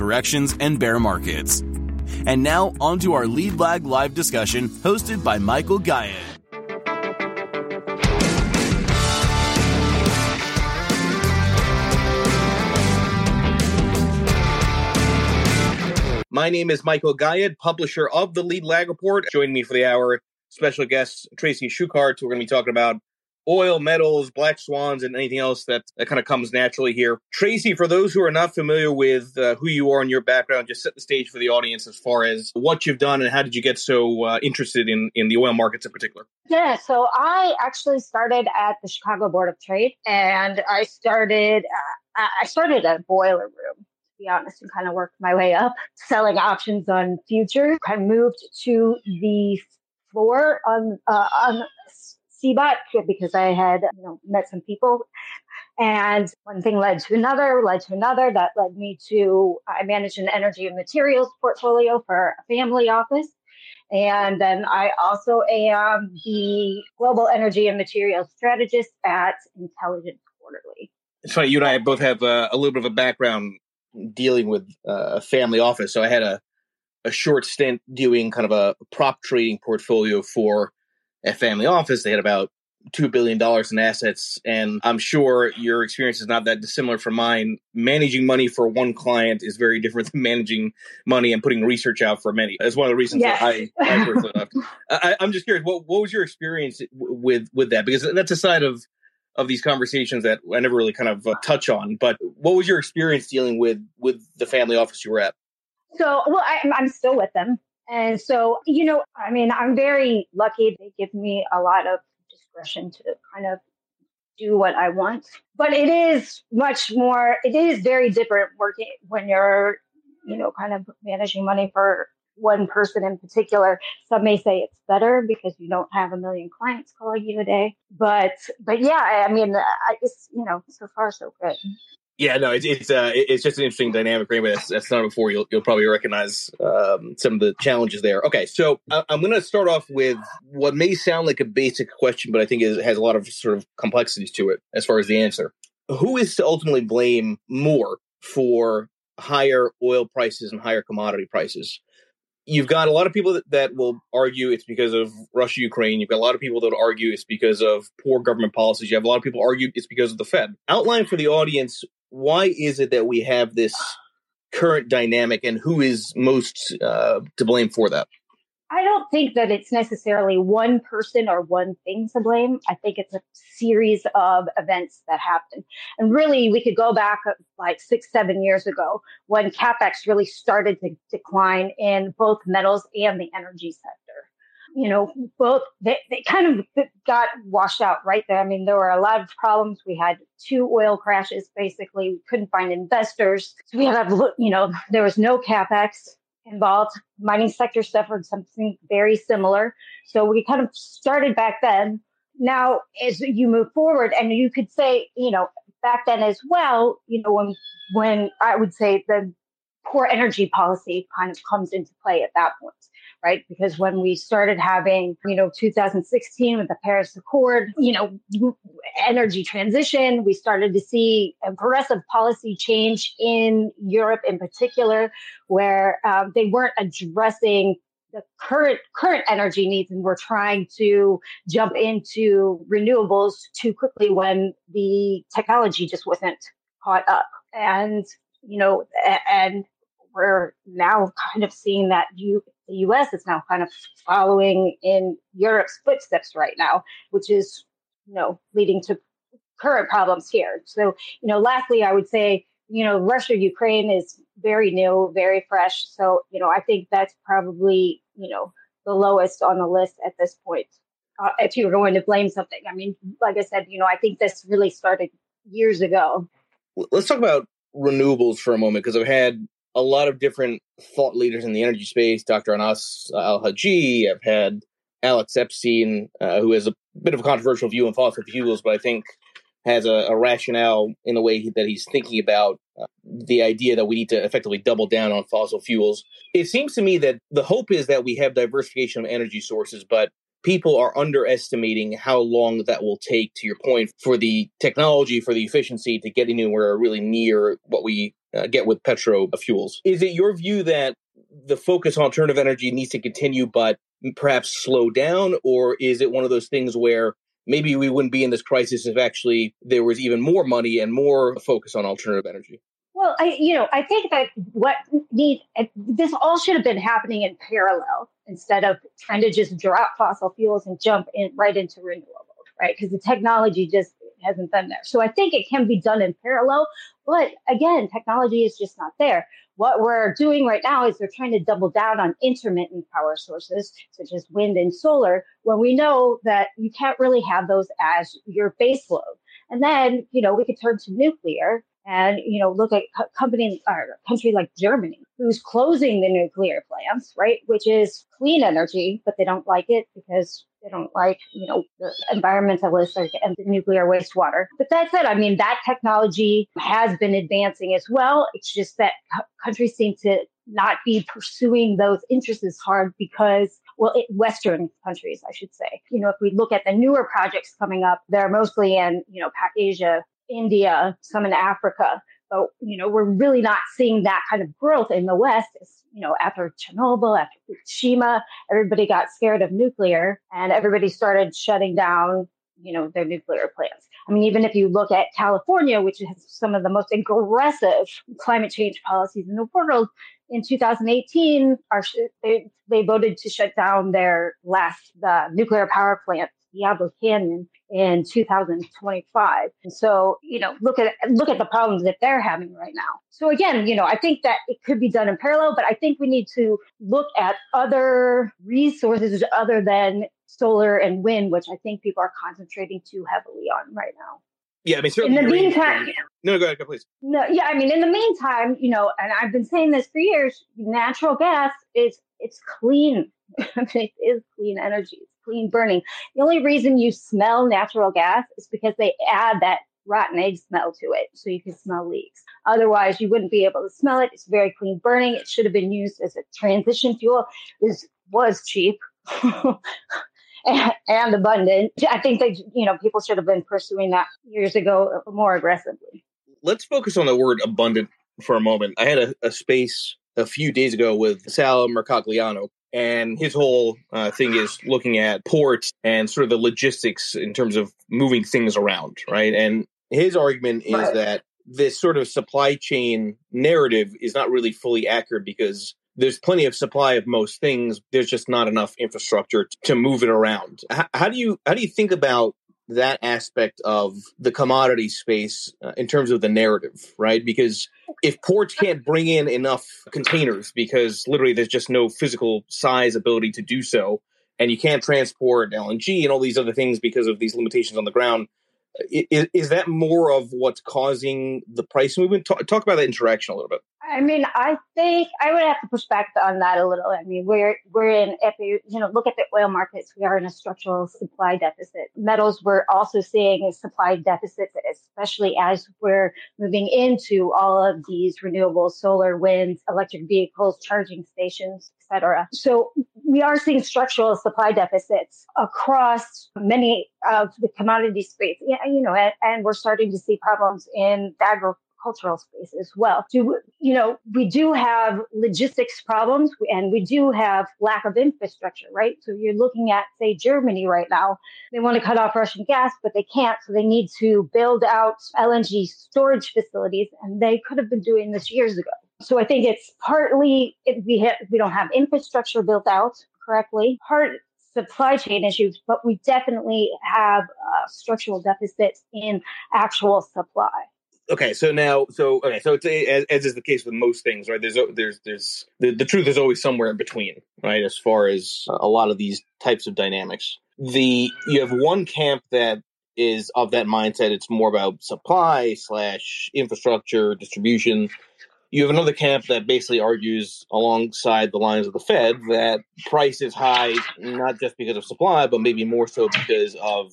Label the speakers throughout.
Speaker 1: corrections, and bear markets. And now, on to our Lead Lag live discussion hosted by Michael Gayed.
Speaker 2: My name is Michael Gayed, publisher of the Lead Lag Report. Joining me for the hour, special guest Tracy Shuchart. We're going to be talking about oil, metals, black swans, and anything else that, that kind of comes naturally here. Tracy, for those who are not familiar with uh, who you are and your background, just set the stage for the audience as far as what you've done and how did you get so uh, interested in, in the oil markets in particular.
Speaker 3: Yeah, so I actually started at the Chicago Board of Trade, and I started uh, I started at a boiler room to be honest, and kind of worked my way up, selling options on futures. I moved to the floor on uh, on CBOT because I had you know met some people, and one thing led to another, led to another. That led me to I managed an energy and materials portfolio for a family office. And then I also am the global energy and materials strategist at Intelligence Quarterly.
Speaker 2: It's funny, you and I both have uh, a little bit of a background dealing with uh, a family office. So I had a a short stint doing kind of a prop trading portfolio for a family office. They had about two billion dollars in assets, and I'm sure your experience is not that dissimilar from mine. Managing money for one client is very different than managing money and putting research out for many. That's one of the reasons yes. that I, I personally left. I, am just curious, what what was your experience with with that? Because that's a side of of these conversations that I never really kind of uh, touch on. But what was your experience dealing with with the family office you were at?
Speaker 3: So, well, I, I'm still with them, and so you know, I mean, I'm very lucky. They give me a lot of discretion to kind of do what I want. But it is much more. It is very different working when you're, you know, kind of managing money for one person in particular. Some may say it's better because you don't have a million clients calling you a day. But but yeah, I mean, it's you know, so far so good.
Speaker 2: Yeah, no, it's it's uh, it's just an interesting dynamic. Anybody that's, that's it before, you'll you'll probably recognize um, some of the challenges there. Okay, so I, am going to start off with what may sound like a basic question, but I think it has a lot of sort of complexities to it as far as the answer. Who is to ultimately blame more for higher oil prices and higher commodity prices? you've got a lot of people that, that will argue it's because of Russia Ukraine. You've got a lot of people that will argue it's because of poor government policies. You have a lot of people argue it's because of the Fed. Outline for the audience why is it that we have this current dynamic and who is most uh, to blame for that?
Speaker 3: I don't think that it's necessarily one person or one thing to blame. I think it's a series of events that happen. And really, we could go back uh, like six, seven years ago when capex really started to decline in both metals and the energy sector. You know, both they, they kind of got washed out right there. I mean, there were a lot of problems. We had two oil crashes, basically. We couldn't find investors. So we had, a, you know, there was no capex involved. Mining sector suffered something very similar. So we kind of started back then. Now, as you move forward, and you could say, you know, back then as well, you know, when when I would say the poor energy policy kind of comes into play at that point right? Because when we started having, you know, 2016 with the Paris Accord, you know, energy transition, we started to see a progressive policy change in Europe in particular, where um, they weren't addressing the current current energy needs and we're trying to jump into renewables too quickly when the technology just wasn't caught up and you know and we're now kind of seeing that you, the US is now kind of following in Europe's footsteps right now, which is, you know, leading to current problems here. So, you know, lastly, I would say, you know, Russia, Ukraine is very new, very fresh. So, you know, I think that's probably, you know, the lowest on the list at this point. Uh, if you were going to blame something, I mean, like I said, you know, I think this really started years ago.
Speaker 2: Let's talk about renewables for a moment because I've had a lot of different thought leaders in the energy space. Dr. Anas Alhajji. I've had Alex Epstein, uh, who has a bit of a controversial view on fossil fuels, but I think has a, a rationale in the way that he's thinking about uh, the idea that we need to effectively double down on fossil fuels. It seems to me that the hope is that we have diversification of energy sources, but people are underestimating how long that will take, to your point, for the technology, for the efficiency to get anywhere really near what we uh, get with petro fuels. Is it your view that the focus on alternative energy needs to continue, but perhaps slow down? Or is it one of those things where maybe we wouldn't be in this crisis if actually there was even more money and more focus on alternative energy?
Speaker 3: Well, I, you know, I think that what need this all should have been happening in parallel instead of trying to just drop fossil fuels and jump in right into renewables, right? Because the technology just hasn't been there. So I think it can be done in parallel, but again, technology is just not there. What we're doing right now is they're trying to double down on intermittent power sources, such as wind and solar, when we know that you can't really have those as your base load. And then, you know, we could turn to nuclear and you know look at co- company or a country like Germany who's closing the nuclear plants, right? Which is clean energy, but they don't like it because they don't like you know the environmentalists and the nuclear wastewater. But that's it. I mean that technology has been advancing as well. It's just that countries seem to not be pursuing those interests as hard because well, it, Western countries, I should say. You know, if we look at the newer projects coming up, they're mostly in, you know, Pac Asia, India, some in Africa. But, you know, we're really not seeing that kind of growth in the West. It's, you know, after Chernobyl, after Fukushima, everybody got scared of nuclear and everybody started shutting down, you know, their nuclear plants. I mean, even if you look at California, which has some of the most aggressive climate change policies in the world, in 2018, our, they, they voted to shut down their last the nuclear power plant Diablo Canyon in 2025. And so, you know, look at look at the problems that they're having right now. So again, you know, I think that it could be done in parallel, but I think we need to look at other resources other than solar and wind, which I think people are concentrating too heavily on right now.
Speaker 2: Yeah, I mean, certainly.
Speaker 3: In the meantime,
Speaker 2: no, go ahead, go, please.
Speaker 3: No, yeah, I mean, in the meantime, you know, and I've been saying this for years. Natural gas is it's clean. it is clean energy. Clean burning. The only reason you smell natural gas is because they add that rotten egg smell to it, so you can smell leaks. Otherwise, you wouldn't be able to smell it. It's very clean burning. It should have been used as a transition fuel. This was cheap. and abundant. I think that you know people should have been pursuing that years ago more aggressively.
Speaker 2: Let's focus on the word abundant for a moment. I had a, a space a few days ago with Sal Mercogliano, and his whole uh, thing is looking at ports and sort of the logistics in terms of moving things around, right? And his argument is right. that this sort of supply chain narrative is not really fully accurate because there's plenty of supply of most things. There's just not enough infrastructure to move it around. How, how do you how do you think about that aspect of the commodity space uh, in terms of the narrative, right? Because if ports can't bring in enough containers because literally there's just no physical size ability to do so, and you can't transport LNG and all these other things because of these limitations on the ground, is, is that more of what's causing the price movement? Talk, talk about that interaction a little bit.
Speaker 3: I mean, I think I would have to push back on that a little. I mean, we're we're in if you you know look at the oil markets, we are in a structural supply deficit. Metals, we're also seeing supply deficit, especially as we're moving into all of these renewables, solar, wind, electric vehicles, charging stations, etc. So we are seeing structural supply deficits across many of the commodity space. Yeah, you know, and, and we're starting to see problems in the agriculture cultural space as well. Do you know we do have logistics problems and we do have lack of infrastructure, right? So you're looking at say Germany right now. They want to cut off Russian gas, but they can't, so they need to build out LNG storage facilities, and they could have been doing this years ago So I think it's partly it, we ha- we don't have infrastructure built out correctly. Part supply chain issues, but we definitely have uh, structural deficits in actual supply.
Speaker 2: Okay, so now, so okay, so it's as, as is the case with most things, right? There's there's there's the, the truth is always somewhere in between, right? As far as a lot of these types of dynamics, the you have one camp that is of that mindset. It's more about supply slash infrastructure distribution. You have another camp that basically argues alongside the lines of the Fed that price is high not just because of supply, but maybe more so because of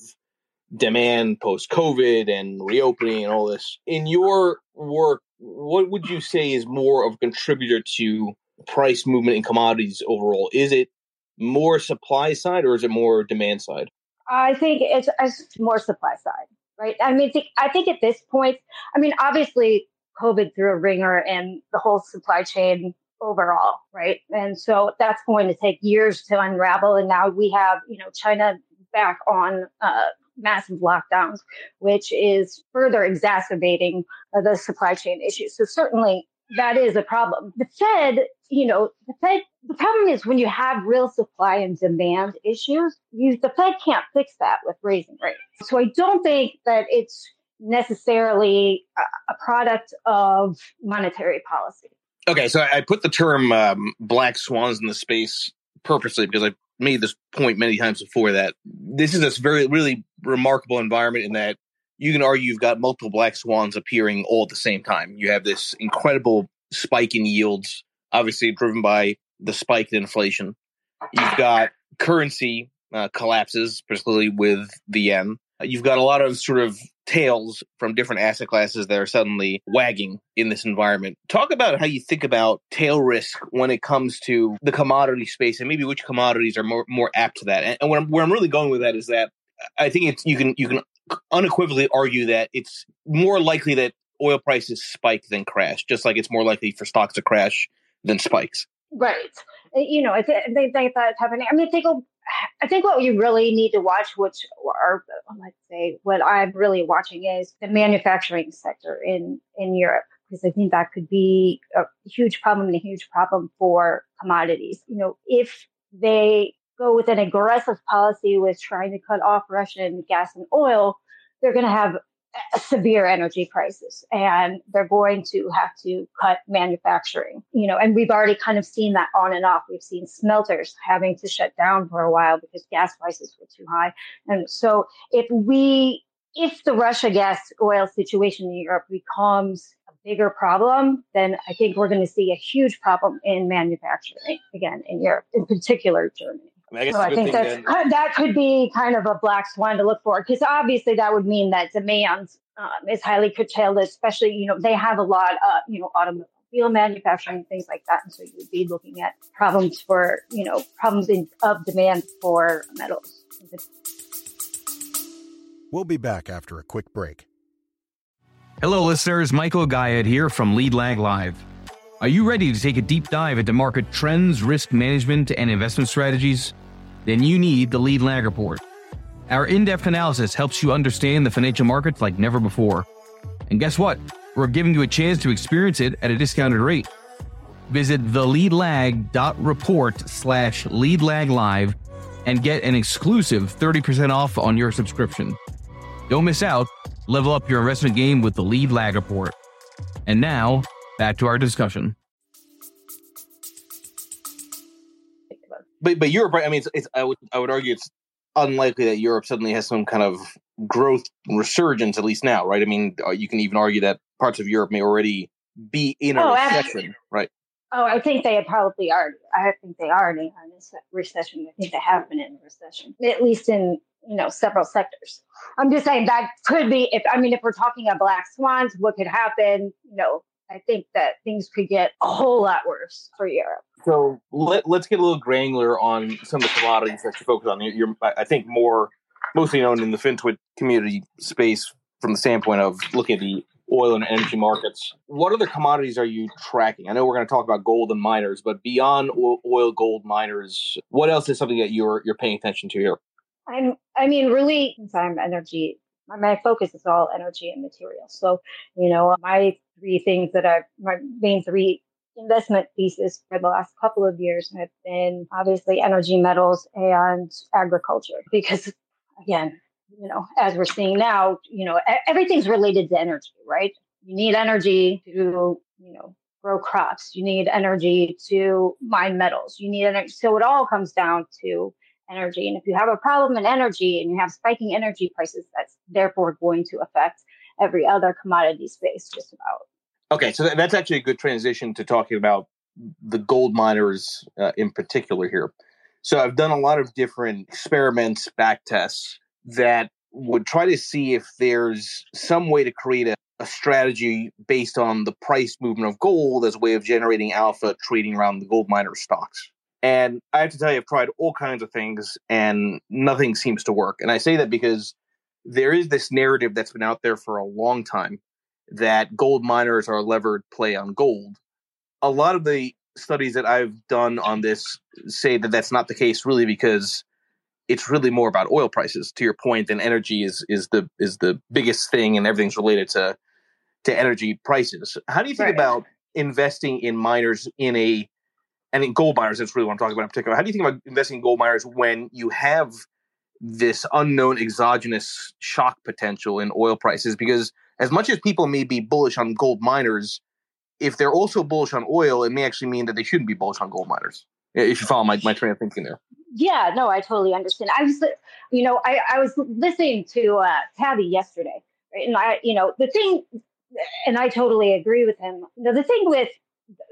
Speaker 2: demand post COVID and reopening and all this. In your work, what would you say is more of a contributor to price movement in commodities overall? Is it more supply side or is it more demand side?
Speaker 3: I think it's, it's more supply side, right? I mean, I think at this point, I mean, obviously COVID threw a ringer and the whole supply chain overall, right? And so that's going to take years to unravel. And now we have, you know, China back on uh, massive lockdowns, which is further exacerbating uh, the supply chain issues. So certainly that is a problem. The Fed, you know, the Fed, the problem is when you have real supply and demand issues, you, the Fed can't fix that with raising rates. So I don't think that it's necessarily a, a product of monetary policy.
Speaker 2: Okay, so I put the term um, black swans in the space purposely because I made this point many times before that this is a very really remarkable environment in that you can argue you've got multiple black swans appearing all at the same time. You have this incredible spike in yields, obviously driven by the spike in inflation. You've got currency uh, collapses, particularly with the yen. You've got a lot of sort of tails from different asset classes that are suddenly wagging in this environment. Talk about how you think about tail risk when it comes to the commodity space and maybe which commodities are more, more apt to that. And, and I'm, where I'm really going with that is that I think it's you can you can unequivocally argue that it's more likely that oil prices spike than crash, just like it's more likely for stocks to crash than spikes.
Speaker 3: Right. Uh, you know, I think it's happening. I mean, think of I think what you really need to watch, which are let's say what I'm really watching is the manufacturing sector in in Europe because I think that could be a huge problem and a huge problem for commodities. You know, if they go with an aggressive policy with trying to cut off Russian gas and oil, they're going to have a severe energy crisis and they're going to have to cut manufacturing you know and we've already kind of seen that on and off. We've seen smelters having to shut down for a while because gas prices were too high. And so if we if the russia gas oil situation in europe becomes a bigger problem then i think we're going to see a huge problem in manufacturing again in europe in particular germany I, mean, I so I think that that could be kind of a black swan to look for because obviously that would mean that demand um, is highly curtailed, especially you know they have a lot of you know automobile manufacturing things like that, and so you would be looking at problems for you know problems in, of demand for metals.
Speaker 4: We'll be back after a quick break.
Speaker 5: Hello, listeners. Michael Gayed here from Lead Lag Live. Are you ready to take a deep dive into market trends, risk management, and investment strategies? Then you need the Lead Lag Report. Our in depth analysis helps you understand the financial markets like never before. And guess what? We're giving you a chance to experience it at a discounted rate. Visit theleadlag.report slash leadlaglive and get an exclusive 30% off on your subscription. Don't miss out. Level up your investment game with the Lead Lag Report. And now, back to our discussion.
Speaker 2: But but Europe, I mean, it's, it's, I would I would argue it's unlikely that Europe suddenly has some kind of growth resurgence, at least now, right? I mean, uh, you can even argue that parts of Europe may already be in a oh, recession, absolutely. right?
Speaker 3: Oh, I think they probably are. I think they are in a recession. I think they have been in a recession, at least in you know several sectors. I'm just saying that could be. If I mean, if we're talking about black swans, what could happen? You know, I think that things could get a whole lot worse for Europe.
Speaker 2: So let, us get a little granular on some of the commodities that you focus on. You're, I think, more mostly known in the FinTwit community space from the standpoint of looking at the oil and energy markets. What other commodities are you tracking? I know we're going to talk about gold and miners, but beyond oil, gold, miners, what else is something that you're you're paying attention to here?
Speaker 3: I'm, I mean, really, since I'm energy my focus is all energy and materials. So, you know, my three things that I've, my main three investment thesis for the last couple of years have been obviously energy metals and agriculture. Because again you know as we're seeing now you know everything's related to energy right? You need energy to you know grow crops. You need energy to mine metals. You need energy so it all comes down to energy and if you have a problem in energy and you have spiking energy prices that's therefore going to affect every other commodity space just about
Speaker 2: Okay, so that's actually a good transition to talking about the gold miners uh, in particular here. So I've done a lot of different experiments, back tests that would try to see if there's some way to create a, a strategy based on the price movement of gold as a way of generating alpha trading around the gold miner stocks. And I have to tell you, I've tried all kinds of things and nothing seems to work. And I say that because there is this narrative that's been out there for a long time that gold miners are a levered play on gold. A lot of the studies that I've done on this say that that's not the case, really, because it's really more about oil prices. To your point, and energy is is the is the biggest thing, and everything's related to to energy prices. How do you think right. about investing in miners in a and in gold miners? That's really what I'm talking about in particular. How do you think about investing in gold miners when you have this unknown exogenous shock potential in oil prices? Because as much as people may be bullish on gold miners, if they're also bullish on oil, it may actually mean that they shouldn't be bullish on gold miners. If you follow my, my train of thinking there.
Speaker 3: Yeah, no, I totally understand. I was, you know, I, I was listening to uh, Tavi yesterday, right? and I, you know, the thing, and I totally agree with him. You know, the thing with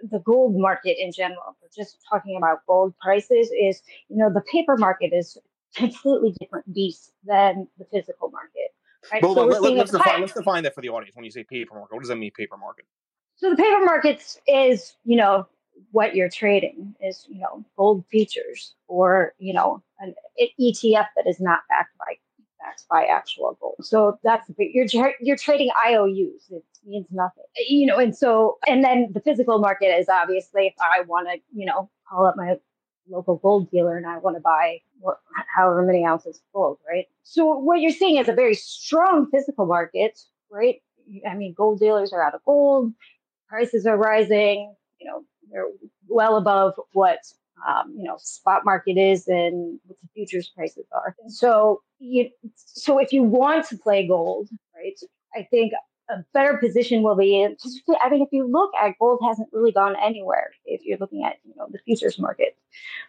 Speaker 3: the gold market in general, just talking about gold prices, is you know the paper market is completely different beast than the physical market.
Speaker 2: Right? Well, so let, us define, let's define that for the audience. When you say paper market, what does that mean, paper market?
Speaker 3: So the paper markets is, you know, what you're trading is, you know, gold futures or, you know, an ETF that is not backed by backed by actual gold. So that's you're you're trading IOUs. It means nothing, you know. And so, and then the physical market is obviously if I want to, you know, call up my local gold dealer and I want to buy what, however many ounces of gold, right? So what you're seeing is a very strong physical market, right? I mean, gold dealers are out of gold, prices are rising, you know, they're well above what um, you know spot market is and what the futures prices are. so you, so if you want to play gold, right? I think a better position will be in I mean if you look at gold hasn't really gone anywhere if you're looking at you know the futures market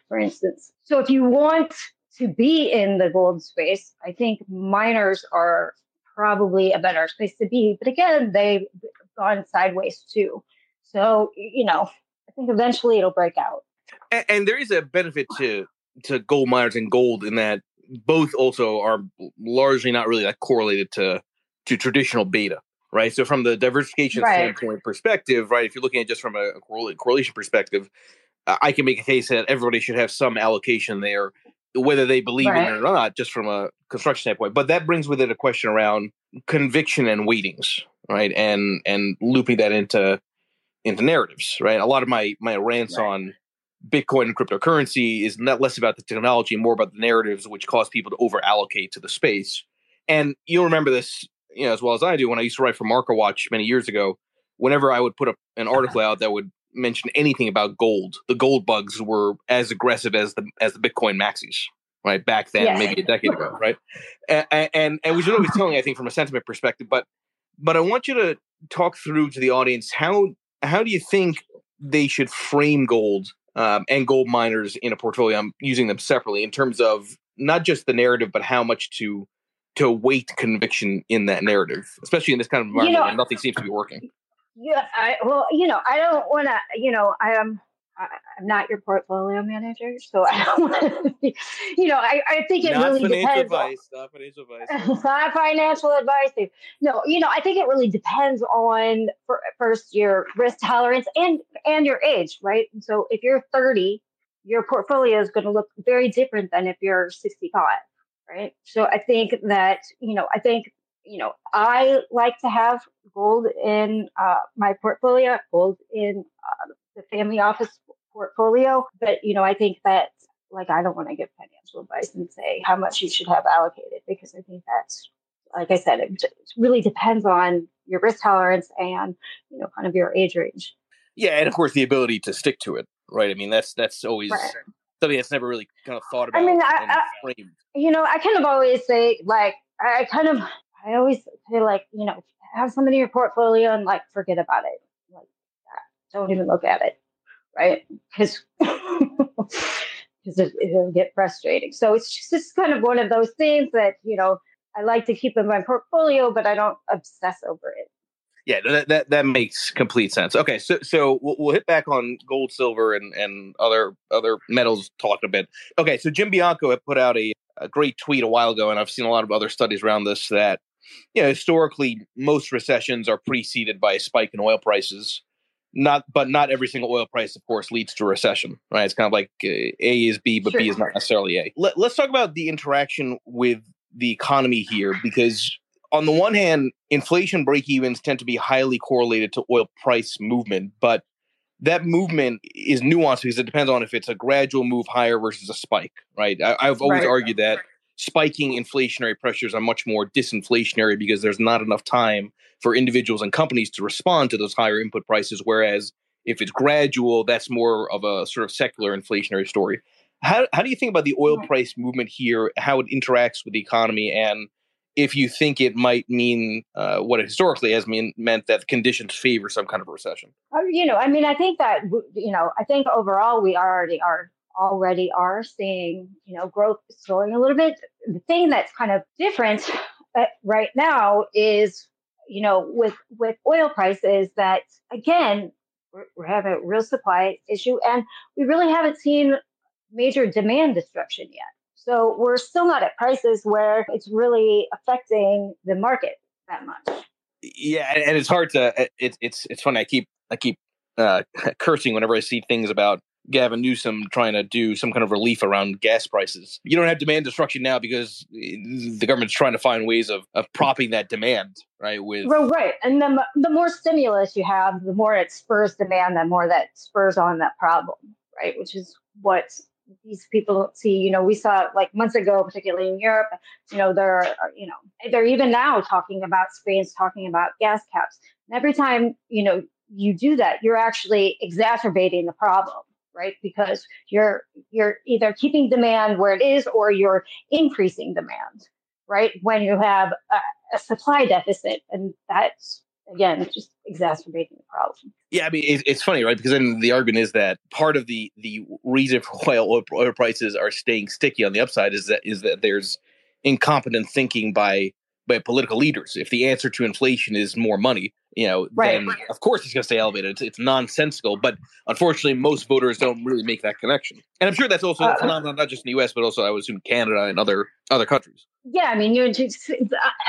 Speaker 3: for instance so if you want to be in the gold space I think miners are probably a better space to be but again they've gone sideways too so you know I think eventually it'll break out
Speaker 2: and, and there is a benefit to to gold miners and gold in that both also are largely not really that correlated to to traditional beta right? So from the diversification right. standpoint perspective, right? If you're looking at just from a correlation perspective, I can make a case that everybody should have some allocation there, whether they believe right. in it or not, just from a construction standpoint. But that brings with it a question around conviction and weightings, right? And and looping that into into narratives, right? A lot of my my rants right. on Bitcoin and cryptocurrency is not less about the technology, more about the narratives, which cause people to over allocate to the space. And you'll remember this you know as well as I do when I used to write for MarketWatch many years ago. Whenever I would put up an article out that would mention anything about gold, the gold bugs were as aggressive as the as the Bitcoin maxis, right? Back then, maybe a decade ago, right? And, and and which is always telling, I think, from a sentiment perspective. But but I want you to talk through to the audience how how do you think they should frame gold um, and gold miners in a portfolio? I'm using them separately in terms of not just the narrative, but how much to to weight conviction in that narrative, especially in this kind of environment you know, where nothing seems to be working.
Speaker 3: Yeah, I, well, you know, I don't want to, you know, I am. I'm not your portfolio manager, so I don't want to. You know, I, I think it
Speaker 2: not
Speaker 3: really
Speaker 2: financial
Speaker 3: depends.
Speaker 2: Advice, on, not financial advice.
Speaker 3: not financial advice. No, you know, I think it really depends on first your risk tolerance and and your age, right? So if you're 30, your portfolio is going to look very different than if you're 65 right? So I think that, you know, I think, you know, I like to have gold in uh, my portfolio, gold in uh, the family office portfolio. But, you know, I think that, like, I don't want to give financial advice and say how much you should have allocated because I think that's, like I said, it really depends on your risk tolerance and, you know, kind of your age range.
Speaker 2: Yeah, and of course the ability to stick to it, right? I mean, that's that's always
Speaker 3: Right.
Speaker 2: something that's never really kind of thought about.
Speaker 3: I mean, I- I- you know, I kind of always say like I kind of I always feel like you know have somebody in your portfolio and like forget about it, like. Don't even look at it, right? Because it, it'll get frustrating. So it's just, it's kind of one of those things that you know I like to keep in my portfolio, but I don't obsess over it.
Speaker 2: Yeah, that, that that makes complete sense. Okay, so so we'll, we'll hit back on gold, silver, and and other other metals. Talk a bit. Okay, so Jim Bianco had put out a, a great tweet a while ago, and I've seen a lot of other studies around this that you know historically most recessions are preceded by a spike in oil prices. Not, but not every single oil price, of course, leads to a recession, right? It's kind of like uh, A is B, but B is not necessarily A. Let, let's talk about the interaction with the economy here, because on the one hand, inflation break evens tend to be highly correlated to oil price movement, but that movement is nuanced because it depends on if it's a gradual move higher versus a spike, right? I, I've always
Speaker 3: Right.
Speaker 2: argued that spiking inflationary pressures are much more disinflationary because there's not enough time for individuals and companies to respond to those higher input prices. Whereas if it's gradual, that's more of a sort of secular inflationary story. How, how do you think about the oil price movement here, how it interacts with the economy, and if you think it might mean uh, what it historically has mean, meant that conditions favor some kind of recession?
Speaker 3: Uh, you know, I mean, I think that you know, I think overall we already are already are seeing you know growth slowing a little bit. The thing that's kind of different uh, right now is you know with with oil prices that again we're, we're having a real supply issue and we really haven't seen major demand destruction yet. So we're still not at prices where it's really affecting the market that much.
Speaker 2: Yeah, and, and it's hard to. It's it's it's funny. I keep I keep uh, cursing whenever I see things about Gavin Newsom trying to do some kind of relief around gas prices. You don't have demand destruction now because eh, the government's trying to find ways of, of propping that demand, right? With
Speaker 3: Well, right. And the, the more stimulus you have, the more it spurs demand, the more that spurs on that problem, right? Which is what these people see. You know, we saw like months ago, particularly in Europe, you know, they're, uh, you know, they're even now talking about Spain's talking about gas caps. And every time, you know, you do that, you're actually exacerbating the problem, right? Because you're, you're either keeping demand where it is or you're increasing demand, right? When you have a, a supply deficit, and that's again just exacerbating the problem.
Speaker 2: Yeah, I mean it, it's funny, right? Because then the argument is that part of the the reason for why oil, oil prices are staying sticky on the upside is that is that there's incompetent thinking by by political leaders. If the answer to inflation is more money, you know,
Speaker 3: Right.
Speaker 2: then of course it's going to stay elevated. It's, it's nonsensical, but unfortunately, most voters don't really make that connection. And I'm sure that's also a
Speaker 3: Uh,
Speaker 2: phenomenon not just in the U.S. but also I would assume Canada and other other countries.
Speaker 3: Yeah, I mean, you're just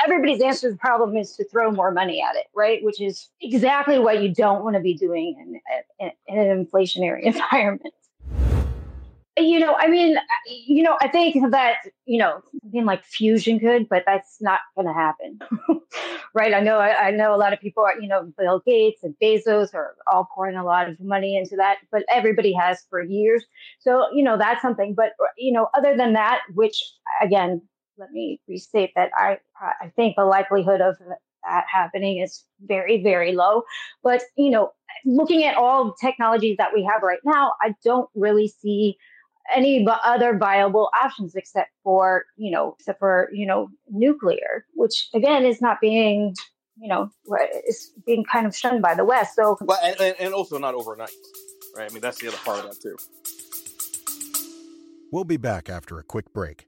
Speaker 3: everybody's answer to the problem is to throw more money at it, right? Which is exactly what you don't want to be doing in, in, in an inflationary environment. You know, I mean, uh, you know, I think that you know something like fusion could, but that's not going to happen, right? I know, I, I know a lot of people are, you know, Bill Gates and Bezos are all pouring a lot of money into that, but everybody has for years. So, you know, that's something. But uh, you know, other than that, which again, let me restate that I I think the likelihood of that happening is very very low. But you know, looking at all technologies that we have right now, I don't really see any other viable options except for you know except for you know nuclear, which again is not being you know is being kind of shunned by the West. So
Speaker 2: Well, and, and, and also not overnight, right? I mean, that's the other part of that too.
Speaker 4: We'll be back after a quick break.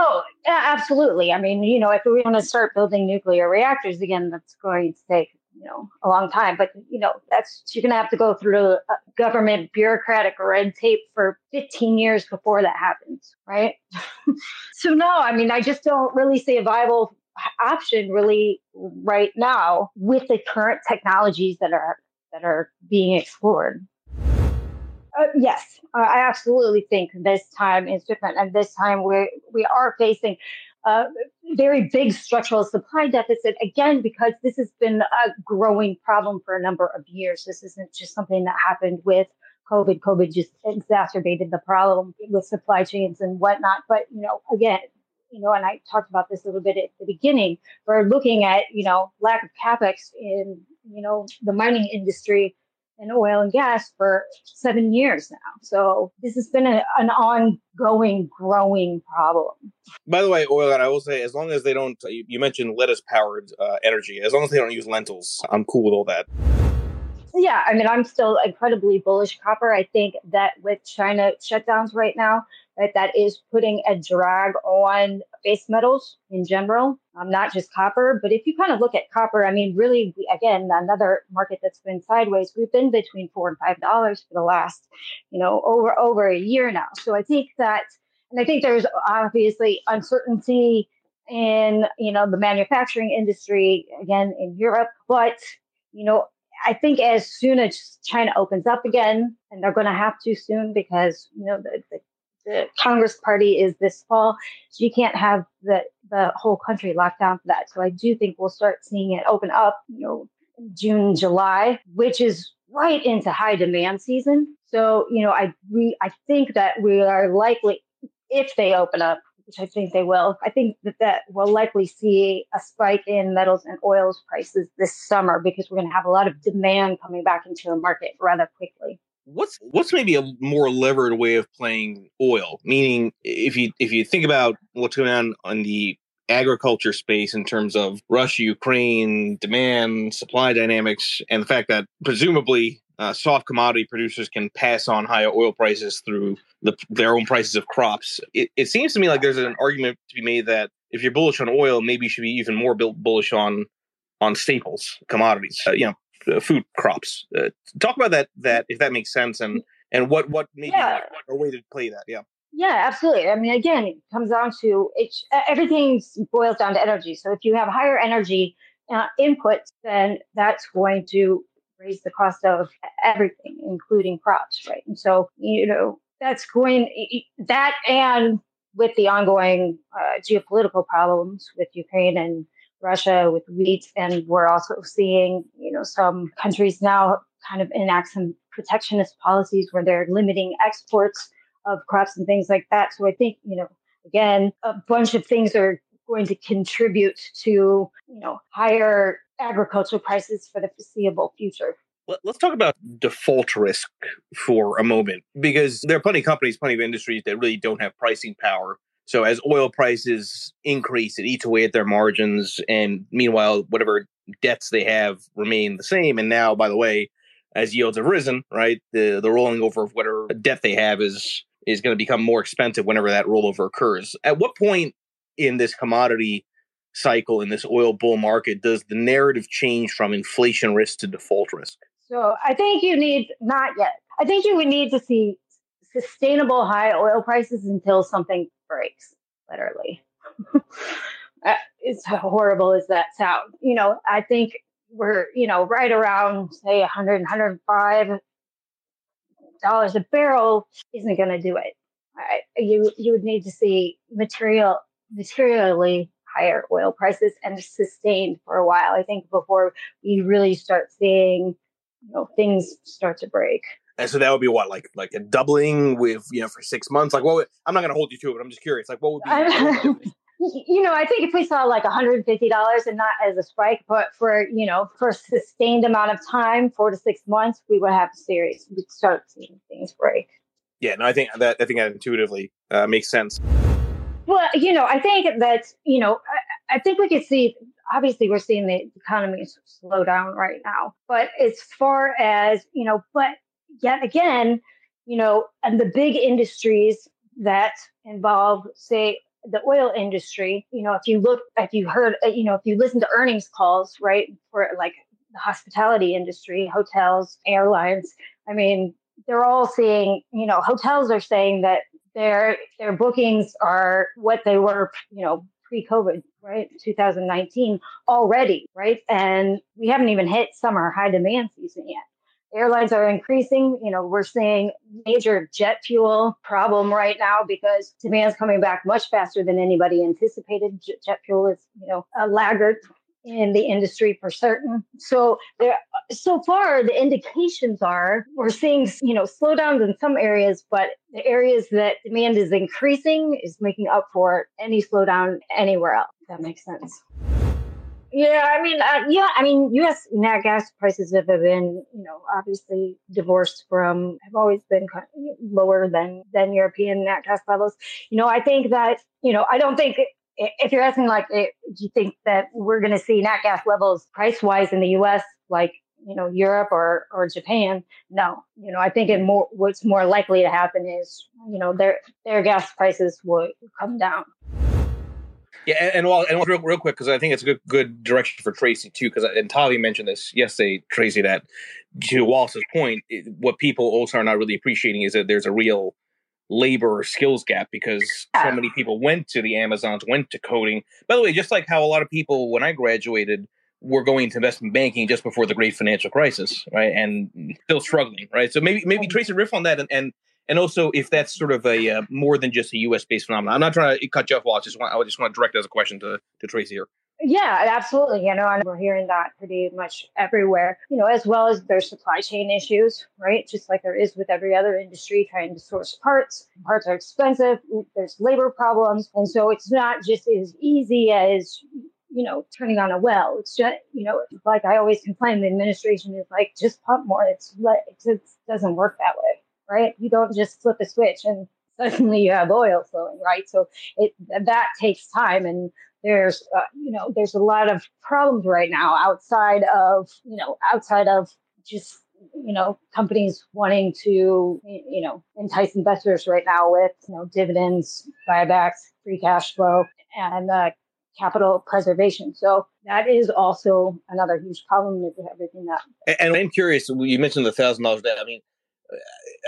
Speaker 3: Oh, absolutely. I mean, you know, if we want to start building nuclear reactors again, that's going to take, you know, a long time. But, you know, that's, you're going to have to go through government bureaucratic red tape for 15 years before that happens, right? so, no, I mean, I just don't really see a viable option really right now with the current technologies that are that are being explored. Uh, yes, I absolutely think this time is different, and this time we we are facing a very big structural supply deficit again because this has been a growing problem for a number of years. This isn't just something that happened with COVID. COVID just exacerbated the problem with supply chains and whatnot. But you know, again, you know, and I talked about this a little bit at the beginning. We're looking at you know lack of capex in you know the mining industry and oil and gas for seven years now. So this has been a, an ongoing, growing problem.
Speaker 2: By the way, oil, and I will say, as long as they don't, you, you mentioned lettuce powered uh, energy, as long as they don't use lentils, I'm cool with all that.
Speaker 3: Yeah, I mean, I'm still incredibly bullish copper. I think that with China shutdowns right now, right, that is putting a drag on base metals in general, um, not just copper. But if you kind of look at copper, I mean, really, again, another market that's been sideways. We've been between four and five dollars for the last, you know, over over a year now. So I think that, and I think there's obviously uncertainty in you know the manufacturing industry again in Europe, but you know I think as soon as China opens up again, and they're going to have to soon because you know the, the, the, Congress Party is this fall, so you can't have the the whole country locked down for that. So I do think we'll start seeing it open up, you know, June, July, which is right into high demand season. So you know, I we I think that we are likely if they open up which I think they will, I think that that we'll likely see a spike in metals and oils prices this summer because we're going to have a lot of demand coming back into the market rather quickly.
Speaker 2: What's what's maybe a more levered way of playing oil? Meaning, if you if you think about what's going on on the agriculture space in terms of Russia, Ukraine, demand, supply dynamics, and the fact that presumably uh, soft commodity producers can pass on higher oil prices through the, their own prices of crops. It, it, seems to me like there's an argument to be made that if you're bullish on oil, maybe you should be even more bullish on on staples, commodities, uh, you know, uh, food crops. Uh, talk about that. That if that makes sense, and and what what maybe yeah. a way to play that. Yeah.
Speaker 3: Yeah, absolutely. I mean, again, it comes down to it. Everything boils down to energy. So if you have higher energy uh, inputs, then that's going to raise the cost of everything, including crops, right? And so, you know, that's going that and with the ongoing uh, geopolitical problems with Ukraine and Russia with wheat, and we're also seeing, you know, some countries now kind of enact some protectionist policies where they're limiting exports of crops and things like that. So I think, you know, again, a bunch of things are going to contribute to, you know, higher agricultural prices for the foreseeable future.
Speaker 2: Let's talk about default risk for a moment, because there are plenty of companies, plenty of industries that really don't have pricing power. So as oil prices increase, it eats away at their margins, and meanwhile, whatever debts they have remain the same. And now, by the way, as yields have risen, right, the the rolling over of whatever debt they have is is going to become more expensive whenever that rollover occurs. At what point in this commodity cycle in this oil bull market does the narrative change from inflation risk to default risk?
Speaker 3: So I think you need not yet. I think you would need to see sustainable high oil prices until something breaks, literally. Uh, it's horrible as that sounds. You know, I think we're, you know, right around say 100, 105 dollars a barrel isn't going to do it. I, you you would need to see material materially higher oil prices and sustained for a while. I think before we really start seeing you know things start to break.
Speaker 2: And so that would be what, like like a doubling with you know for six months. Like what? Would, I'm not going to hold you to it, but I'm just curious. Like what would be?
Speaker 3: you know, I think if we saw like $150 and not as a spike, but for, you know, for a sustained amount of time, four to six months, we would have serious, we'd start seeing things break.
Speaker 2: Yeah, no, I think that, I think that intuitively uh, makes sense.
Speaker 3: Well, you know, I think that, you know, I, I think we could see, obviously we're seeing the economy slow down right now, but as far as, you know, but yet again, you know, and the big industries that involve, say, the oil industry, you know, if you look, if you heard, uh, you know, if you listen to earnings calls, right, for like the hospitality industry, hotels, airlines, I mean, they're all seeing, you know, hotels are saying that their their bookings are what they were, you know, pre-COVID, right? 2019 already, right? And we haven't even hit summer high demand season yet. Airlines are increasing. You know, we're seeing major jet fuel problem right now because demand is coming back much faster than anybody anticipated. Jet fuel is, you know, a laggard in the industry for certain. So there, so far the indications are we're seeing you know slowdowns in some areas, but the areas that demand is increasing is making up for any slowdown anywhere else. that makes sense. Yeah, I mean, uh, yeah, I mean, U.S. nat gas prices have been, you know, obviously divorced from, have always been lower than than European nat gas levels. You know, I think that, you know, I don't think if you're asking like, do you think that we're going to see nat gas levels price wise in the U.S. like you know Europe or or Japan? No, you know I think it more what's more likely to happen is you know their their gas prices will come down.
Speaker 2: Yeah, and, and well, and real, real quick because I think it's a good good direction for Tracy too. Because and Tavi mentioned this yesterday, Tracy, that to Wallace's point, what people also are not really appreciating is that there's a real labor skills gap because so many people went to the Amazons, went to coding. By the way, just like how a lot of people when I graduated were going to investment banking just before the great financial crisis, right? And still struggling, right? So maybe maybe trace a riff on that and and, and also if that's sort of a uh, more than just a US based phenomenon. I'm not trying to cut you off, Wall. I just want I just want to direct as a question to to Tracy here.
Speaker 3: Yeah, absolutely. You know, and we're hearing that pretty much everywhere, you know, as well as there's supply chain issues, right? Just like there is with every other industry trying to source parts. Parts are expensive. There's labor problems. And so it's not just as easy as, you know, turning on a well. It's just, you know, like I always complain, the administration is like, just pump more. It's, it doesn't work that way, right? You don't just flip a switch and suddenly you have oil flowing, right? So it that takes time and there's uh, you know there's a lot of problems right now outside of you know outside of just you know companies wanting to you know entice investors right now with you know dividends buybacks free cash flow and uh, capital preservation so that is also another huge problem with everything that
Speaker 2: and i'm curious you mentioned the thousand dollars debt i mean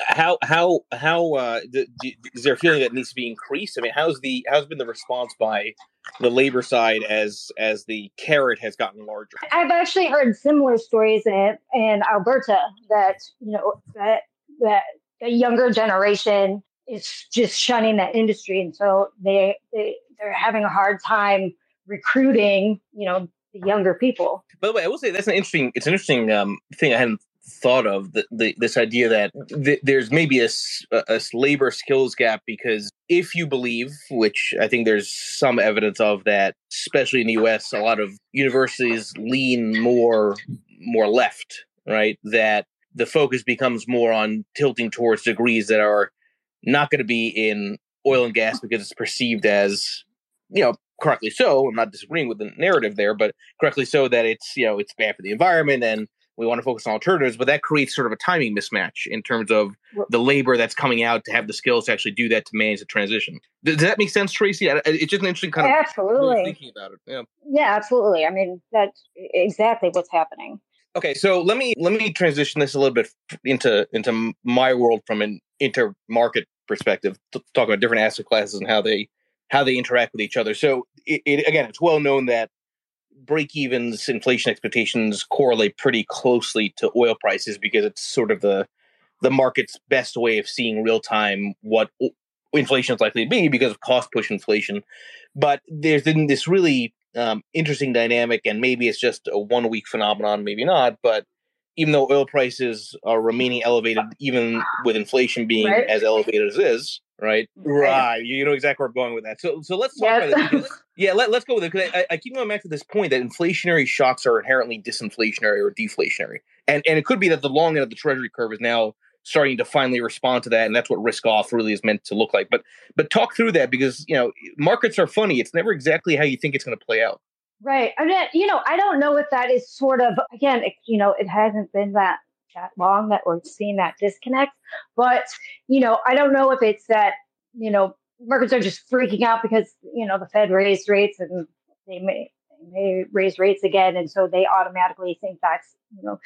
Speaker 2: how how how uh, do, do, is there a feeling that needs to be increased? I mean, how's the how's been the response by the labor side as as the carrot has gotten larger?
Speaker 3: I've actually heard similar stories in in Alberta that you know that that the younger generation is just shunning that industry, and so they they they're having a hard time recruiting. You know, the younger people.
Speaker 2: By the way, I will say that's an interesting. It's an interesting um, thing I hadn't thought of the, the, this idea that th- there's maybe a, a labor skills gap because if you believe which i think there's some evidence of that especially in the us a lot of universities lean more more left right? That the focus becomes more on tilting towards degrees that are not going to be in oil and gas because it's perceived as you know correctly so. I'm not disagreeing with the narrative there but correctly so that it's you know it's bad for the environment and we want to focus on alternatives, but that creates sort of a timing mismatch in terms of the labor that's coming out to have the skills to actually do that to manage the transition. Does, that make sense, Tracy? It's just an interesting kind of
Speaker 3: absolutely
Speaker 2: thinking about it. Yeah,
Speaker 3: yeah, absolutely. I mean, that's exactly what's happening.
Speaker 2: Okay, so let me let me transition this a little bit into into my world from an intermarket perspective to talk about different asset classes and how they how they interact with each other. So it, it, again, it's well known that break evens, inflation expectations correlate pretty closely to oil prices because it's sort of the the market's best way of seeing real time what inflation is likely to be because of cost push inflation. But there's been this really um, interesting dynamic, and maybe it's just a one week phenomenon, maybe not. But even though oil prices are remaining elevated, even with inflation being right. as elevated as is, right? Right. You know exactly where I'm going with that. So, so let's talk yes. about it. yeah, let, us go with it because I, I, keep going back to this point that inflationary shocks are inherently disinflationary or deflationary, and and it could be that the long end of the Treasury curve is now starting to finally respond to that, and that's what risk off really is meant to look like. But but talk through that because you know markets are funny. It's never exactly how you think it's going to play out.
Speaker 3: Right. I mean, you know, I don't know if that is sort of again, it, you know, it hasn't been that that long that we're seeing that disconnect. But, you know, I don't know if it's that, you know, markets are just freaking out because, you know, the Fed raised rates and they may, they may raise rates again. And so they automatically think that's, you know,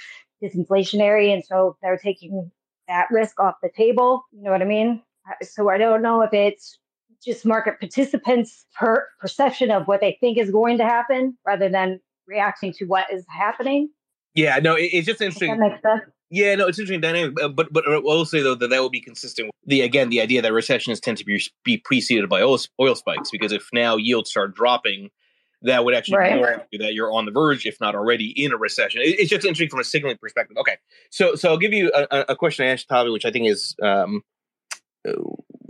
Speaker 3: disinflationary. And so they're taking that risk off the table. You know what I mean? So I don't know if it's just market participants' per perception of what they think is going to happen rather than reacting to what is happening.
Speaker 2: Yeah, no, it, it's just interesting.
Speaker 3: That makes sense.
Speaker 2: Yeah, no, it's interesting dynamic, uh, but but uh, I will say though that that will be consistent with the again the idea that recessions tend to be be preceded by oil, oil spikes because if now yields start dropping, that would actually right. that you're on the verge, if not already in a recession. It, it's just interesting from a signaling perspective. Okay, so so I'll give you a, a question I asked Tavi, which I think is um, uh,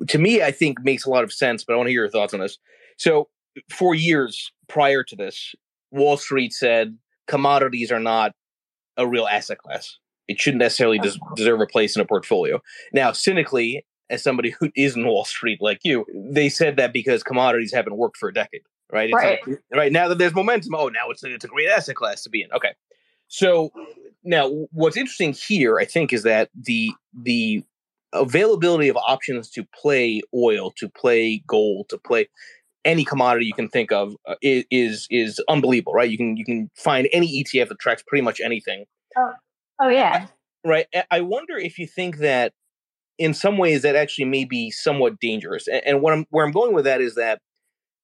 Speaker 2: to me I think makes a lot of sense, but I want to hear your thoughts on this. So for years prior to this, Wall Street said commodities are not a real asset class it shouldn't necessarily des- deserve a place in a portfolio. Now, cynically, as somebody who is in Wall Street like you, they said that because commodities haven't worked for a decade, right? It's
Speaker 3: right.
Speaker 2: Like, right now that there's momentum, oh, now it's a, it's a great asset class to be in. Okay, so now what's interesting here, I think, is that the the availability of options to play oil, to play gold, to play any commodity you can think of uh, is is unbelievable, right? You can you can find any ETF that tracks pretty much anything.
Speaker 3: Oh. Oh yeah.
Speaker 2: Right. I wonder if you think that in some ways that actually may be somewhat dangerous. And what I'm where I'm going with that is that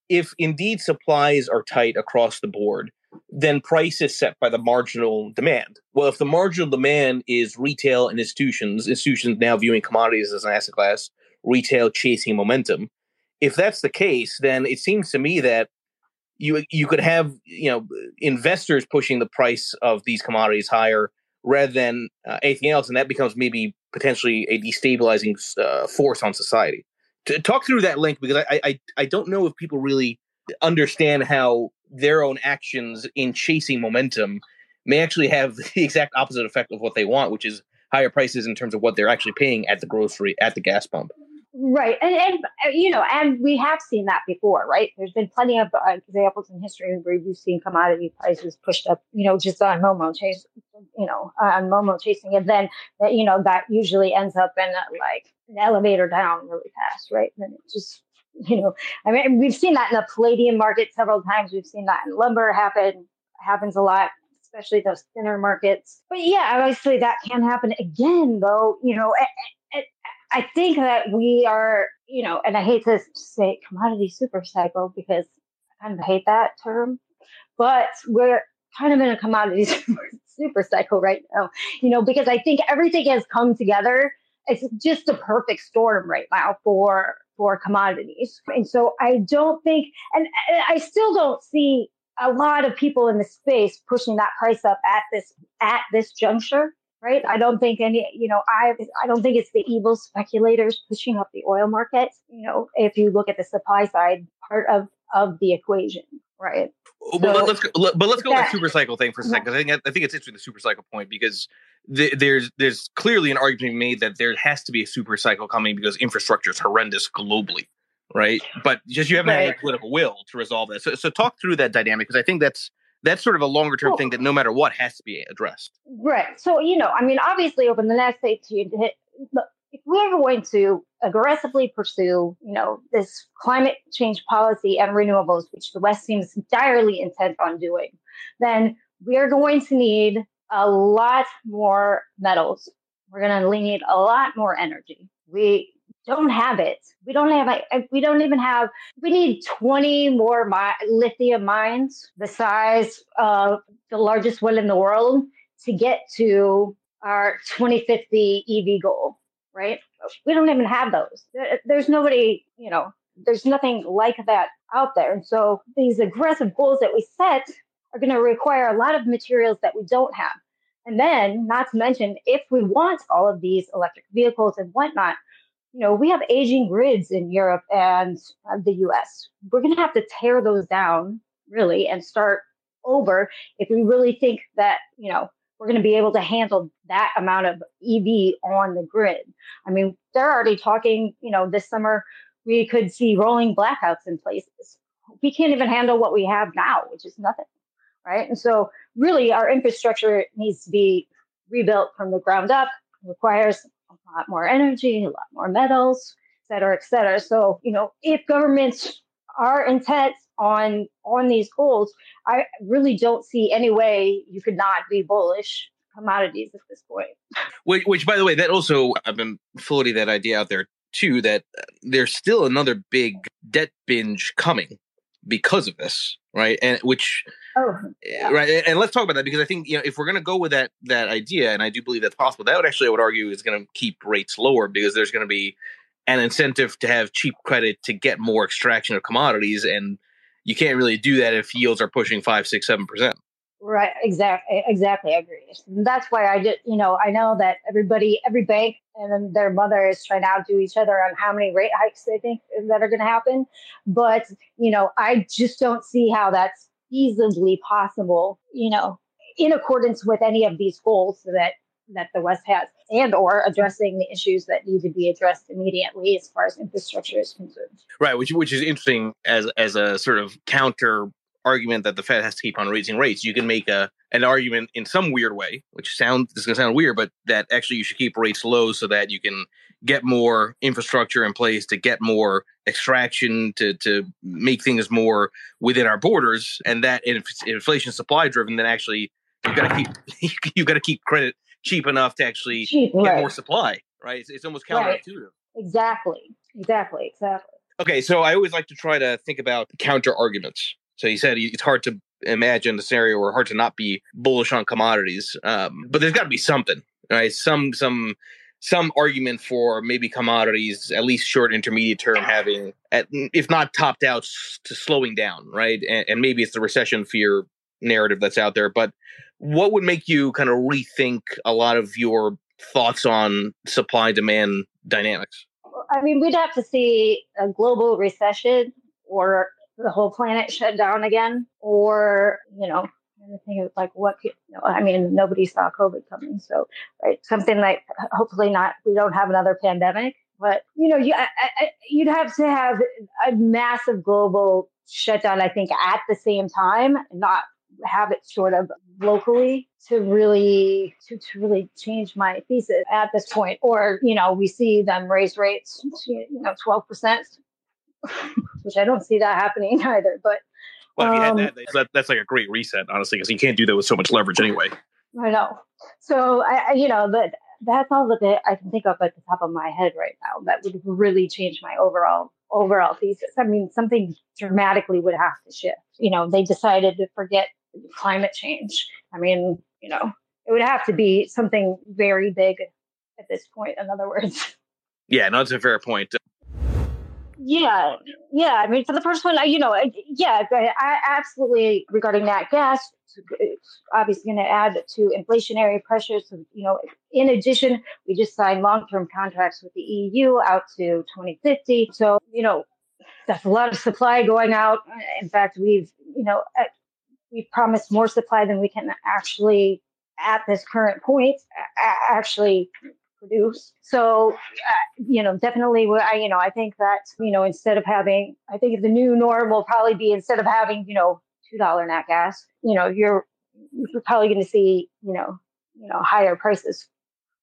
Speaker 2: if indeed supplies are tight across the board, then price is set by the marginal demand. Well, if the marginal demand is retail and institutions, institutions now viewing commodities as an asset class, retail chasing momentum, if that's the case, then it seems to me that you you could have you know investors pushing the price of these commodities higher rather than uh, anything else, and that becomes maybe potentially a destabilizing uh, force on society. To talk through that link because I, I I don't know if people really understand how their own actions in chasing momentum may actually have the exact opposite effect of what they want, which is higher prices in terms of what they're actually paying at the grocery at the gas pump.
Speaker 3: Right, and, and uh, you know, and we have seen that before, right? There's been plenty of uh, examples in history where we've seen commodity prices pushed up, you know, just on Momo chase, you know, on Momo chasing, and then that, you know, that usually ends up in a, like an elevator down really fast, right? And it just, you know, I mean, we've seen that in the palladium market several times. We've seen that in lumber happen happens a lot especially those thinner markets. But yeah, obviously that can happen again, though. You know, I think that we are, you know, and I hate to say commodity super cycle because I kind of hate that term, but we're kind of in a commodity super cycle right now, you know, because I think everything has come together. It's just a perfect storm right now for for commodities. And so I don't think, and I still don't see a lot of people in the space pushing that price up at this at this juncture right? I don't think any, you know, I I don't think it's the evil speculators pushing up the oil market. You know, if you look at the supply side part of of the equation, right?
Speaker 2: Oh, so, well, let's go, but let's go that, with the super cycle thing for a second mm-hmm. because I think I think it's interesting the super cycle point because the, there's there's clearly an argument made that there has to be a super cycle coming because infrastructure is horrendous globally, right? But just you haven't right. had the political will to resolve that. So so talk through that dynamic because I think that's that's sort of a longer term thing that no matter what has to be addressed.
Speaker 3: Right. So, you know, I mean, obviously over the next 18, eh, look, if we're going to aggressively pursue, you know, this climate change policy and renewables, which the West seems direly intent on doing, then we are going to need a lot more metals. We're going to need a lot more energy. We don't have it. We don't have. We don't even have. We need 20 more mi- lithium mines, the size of the largest one in the world, to get to our 2050 EV goal. Right? We don't even have those. There's nobody. You know, there's nothing like that out there. And so these aggressive goals that we set are going to require a lot of materials that we don't have. And then, not to mention, if we want all of these electric vehicles and whatnot, you know, we have aging grids in Europe and uh, the US. We're going to have to tear those down really and start over if we really think that, you know, we're going to be able to handle that amount of EV on the grid. I mean, they're already talking, you know, this summer we could see rolling blackouts in places. We can't even handle what we have now, which is nothing. Right. And so, really, our infrastructure needs to be rebuilt from the ground up, requires a lot more energy, a lot more metals, et cetera, et cetera. So, you know, if governments are intent on on these goals, I really don't see any way you could not be bullish commodities at this point.
Speaker 2: Which, which by the way, that also I've been floating that idea out there too that uh, there's still another big debt binge coming because of this, right? And which,
Speaker 3: Oh,
Speaker 2: yeah. right? And let's talk about that because I think you know if we're going to go with that that idea, and I do believe that's possible, that would actually I would argue is going to keep rates lower because there's going to be an incentive to have cheap credit to get more extraction of commodities, and you can't really do that if yields are pushing five, six, seven percent.
Speaker 3: Right, exactly, exactly. I agree. That's why I just, you know, I know that everybody, every bank and their mother is trying to outdo each other on how many rate hikes they think that are going to happen. But, you know, I just don't see how that's feasibly possible, you know, in accordance with any of these goals that that the West has, and or addressing the issues that need to be addressed immediately as far as infrastructure is concerned.
Speaker 2: Right, which which is interesting as as a sort of counter argument that the Fed has to keep on raising rates. You can make a an argument in some weird way, which sounds this is gonna sound weird, but that actually you should keep rates low so that you can get more infrastructure in place to get more extraction to to make things more within our borders, and that if inflation supply driven, then actually you got to keep you got to keep credit cheap enough to actually
Speaker 3: Cheap,
Speaker 2: get
Speaker 3: right.
Speaker 2: more supply. Right? It's, it's almost
Speaker 3: Right.
Speaker 2: counterintuitive.
Speaker 3: Exactly, exactly, exactly.
Speaker 2: Okay, so I always like to try to think about counter arguments. So you said it's hard to imagine a scenario or hard to not be bullish on commodities, um, but there's got to be something, right? Some some some argument for maybe commodities, at least short intermediate term, having at, if not topped out to slowing down, right? And, and maybe it's the recession fear narrative that's out there. But what would make you kind of rethink a lot of your thoughts on supply demand dynamics?
Speaker 3: I mean, we'd have to see a global recession or the whole planet shut down again, or, you know, of like what, could- you know, I mean, nobody saw COVID coming. So, right, something like hopefully not, we don't have another pandemic. But, you know, you, I, I, you'd have to have a massive global shutdown, I think, at the same time, not have it sort of locally to really to, to really change my thesis at this point or you know we see them raise rates to, you know 12% which i don't see that happening either but
Speaker 2: Well, if you had
Speaker 3: Um,
Speaker 2: that, that, that's like a great reset, honestly, because you can't do that with so much leverage anyway.
Speaker 3: i know. So i, I you know that that's all that i can think of at the top of my head right now that would really change my overall overall thesis. I mean something dramatically would have to shift. You know they decided to forget climate change. I mean you know it would have to be something very big at this point in other words.
Speaker 2: Yeah, no, that's a fair point.
Speaker 3: Yeah, yeah. I mean, for the first one, I- you know, yeah, I absolutely regarding that gas. It's obviously going to add to inflationary pressures. So, you know, in addition, we just signed long-term contracts with the EU out to 2050. So, you know, that's a lot of supply going out. In fact, we've, you know, uh, we've promised more supply than we can actually, at this current point, actually produce. So, uh, you know, definitely, I, you know, I think that, you know, instead of having, I think the new norm will probably be instead of having, you know, two dollar nat gas, you know, you're you're probably going to see, you know, you know, higher prices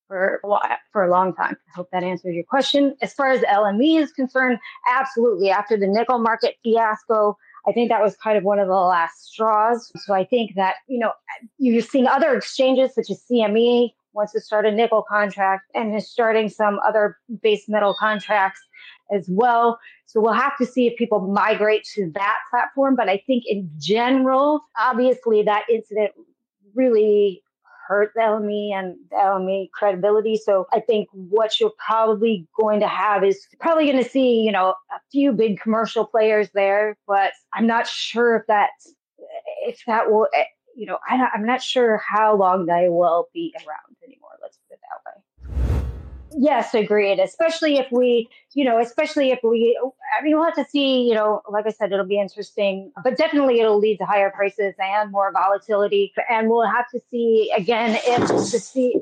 Speaker 3: for a while, for a long time. I hope that answers your question. As far as LME is concerned, absolutely. After the nickel market fiasco, I think that was kind of one of the last straws. So I think that, you know, you're seeing other exchanges such as CME wants to start a nickel contract and is starting some other base metal contracts as well. So we'll have to see if people migrate to that platform. But I think in general, obviously that incident really hurt the LME and the LME credibility. So I think what you're probably going to have is probably going to see, you know, a few big commercial players there, but I'm not sure if that if that will, eh, you know, I, I'm not sure how long they will be around Yes, agreed. Especially if we, you know, especially if we, I mean, we'll have to see, you know, like I said, it'll be interesting, but definitely it'll lead to higher prices and more volatility. And we'll have to see again if the C,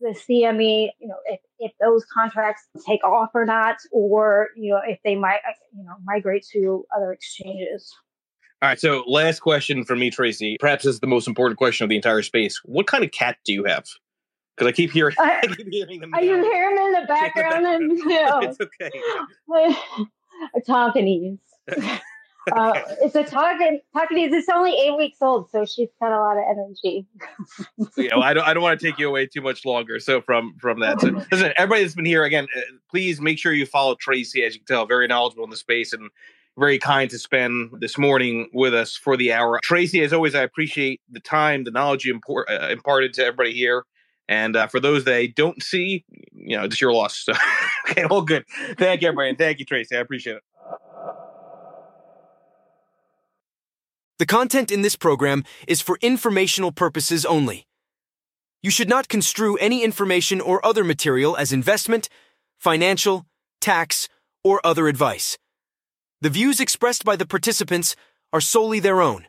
Speaker 3: the CME, you know, if, if those contracts take off or not, or, you know, if they might, you know, migrate to other exchanges.
Speaker 2: All right, so last question for me, Tracy. Perhaps this is the most important question of the entire space. What kind of cat do you have? Because I keep hearing,
Speaker 3: I-
Speaker 2: I keep hearing them.
Speaker 3: I you hear him in the background and, you know,
Speaker 2: It's okay.
Speaker 3: a Tonkinese. uh, it's a talking talking It's only eight weeks old, so she's got a lot of energy.
Speaker 2: yeah, well, I don't. I don't want to take you away too much longer. So from from that, so, listen, everybody that's been here again, uh, please make sure you follow Tracy. As you can tell, very knowledgeable in the space and very kind to spend this morning with us for the hour. Tracy, as always, I appreciate the time, the knowledge you import, uh, imparted to everybody here. And uh, for those I don't see, you know, it's your loss. So, okay, all good. Thank you, everybody. And thank you, Tracy. I appreciate it.
Speaker 6: The content in this program is for informational purposes only. You should not construe any information or other material as investment, financial, tax, or other advice. The views expressed by the participants are solely their own.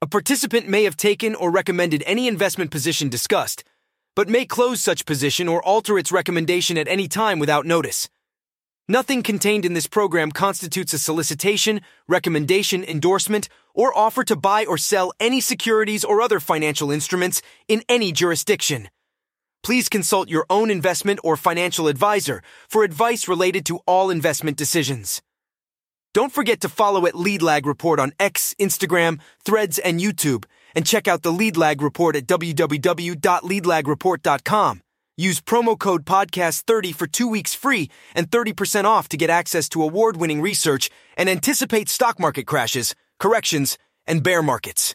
Speaker 6: A participant may have taken or recommended any investment position discussed, but may close such position or alter its recommendation at any time without notice. Nothing contained in this program constitutes a solicitation, recommendation, endorsement, or offer to buy or sell any securities or other financial instruments in any jurisdiction. Please consult your own investment or financial advisor for advice related to all investment decisions. Don't forget to follow at Lead Lag Report on X, Instagram, Threads, and YouTube, and check out the Lead Lag Report at www.leadlagreport.com. Use promo code podcast30 for two weeks free and 30% off to get access to award winning research and anticipate stock market crashes, corrections, and bear markets.